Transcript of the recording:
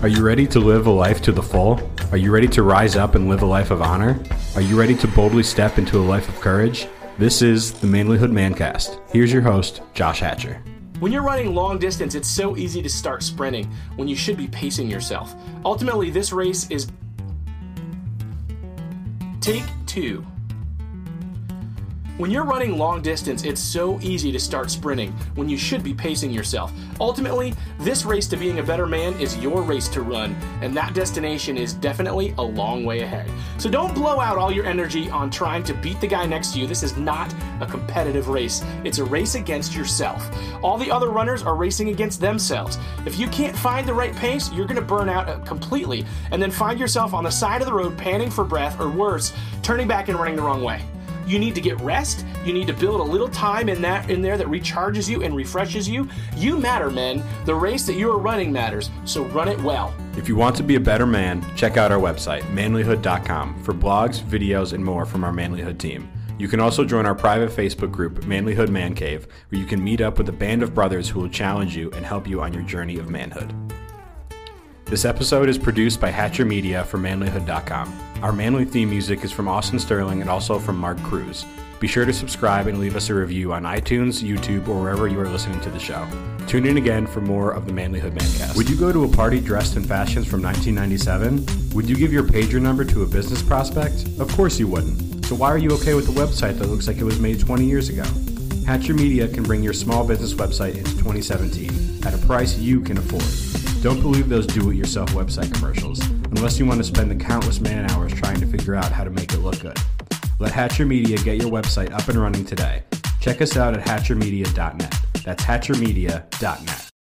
Are you ready to live a life to the full? Are you ready to rise up and live a life of honor? Are you ready to boldly step into a life of courage? This is the Manlyhood Mancast. Here's your host, Josh Hatcher. When you're running long distance, it's so easy to start sprinting when you should be pacing yourself. Ultimately, this race is. Take two. When you're running long distance, it's so easy to start sprinting when you should be pacing yourself. Ultimately, this race to being a better man is your race to run, and that destination is definitely a long way ahead. So don't blow out all your energy on trying to beat the guy next to you. This is not a competitive race, it's a race against yourself. All the other runners are racing against themselves. If you can't find the right pace, you're going to burn out uh, completely and then find yourself on the side of the road panting for breath, or worse, turning back and running the wrong way. You need to get rest. You need to build a little time in that in there that recharges you and refreshes you. You matter, men. The race that you are running matters, so run it well. If you want to be a better man, check out our website, manlyhood.com, for blogs, videos, and more from our Manlyhood team. You can also join our private Facebook group, Manlyhood Man Cave, where you can meet up with a band of brothers who will challenge you and help you on your journey of manhood. This episode is produced by Hatcher Media for manlyhood.com. Our manly theme music is from Austin Sterling and also from Mark Cruz. Be sure to subscribe and leave us a review on iTunes, YouTube, or wherever you are listening to the show. Tune in again for more of the Manlyhood Mancast. Would you go to a party dressed in fashions from 1997? Would you give your pager number to a business prospect? Of course you wouldn't. So why are you okay with a website that looks like it was made 20 years ago? Hatcher Media can bring your small business website into 2017 at a price you can afford. Don't believe those do it yourself website commercials, unless you want to spend the countless man hours trying to figure out how to make it look good. Let Hatcher Media get your website up and running today. Check us out at hatchermedia.net. That's hatchermedia.net.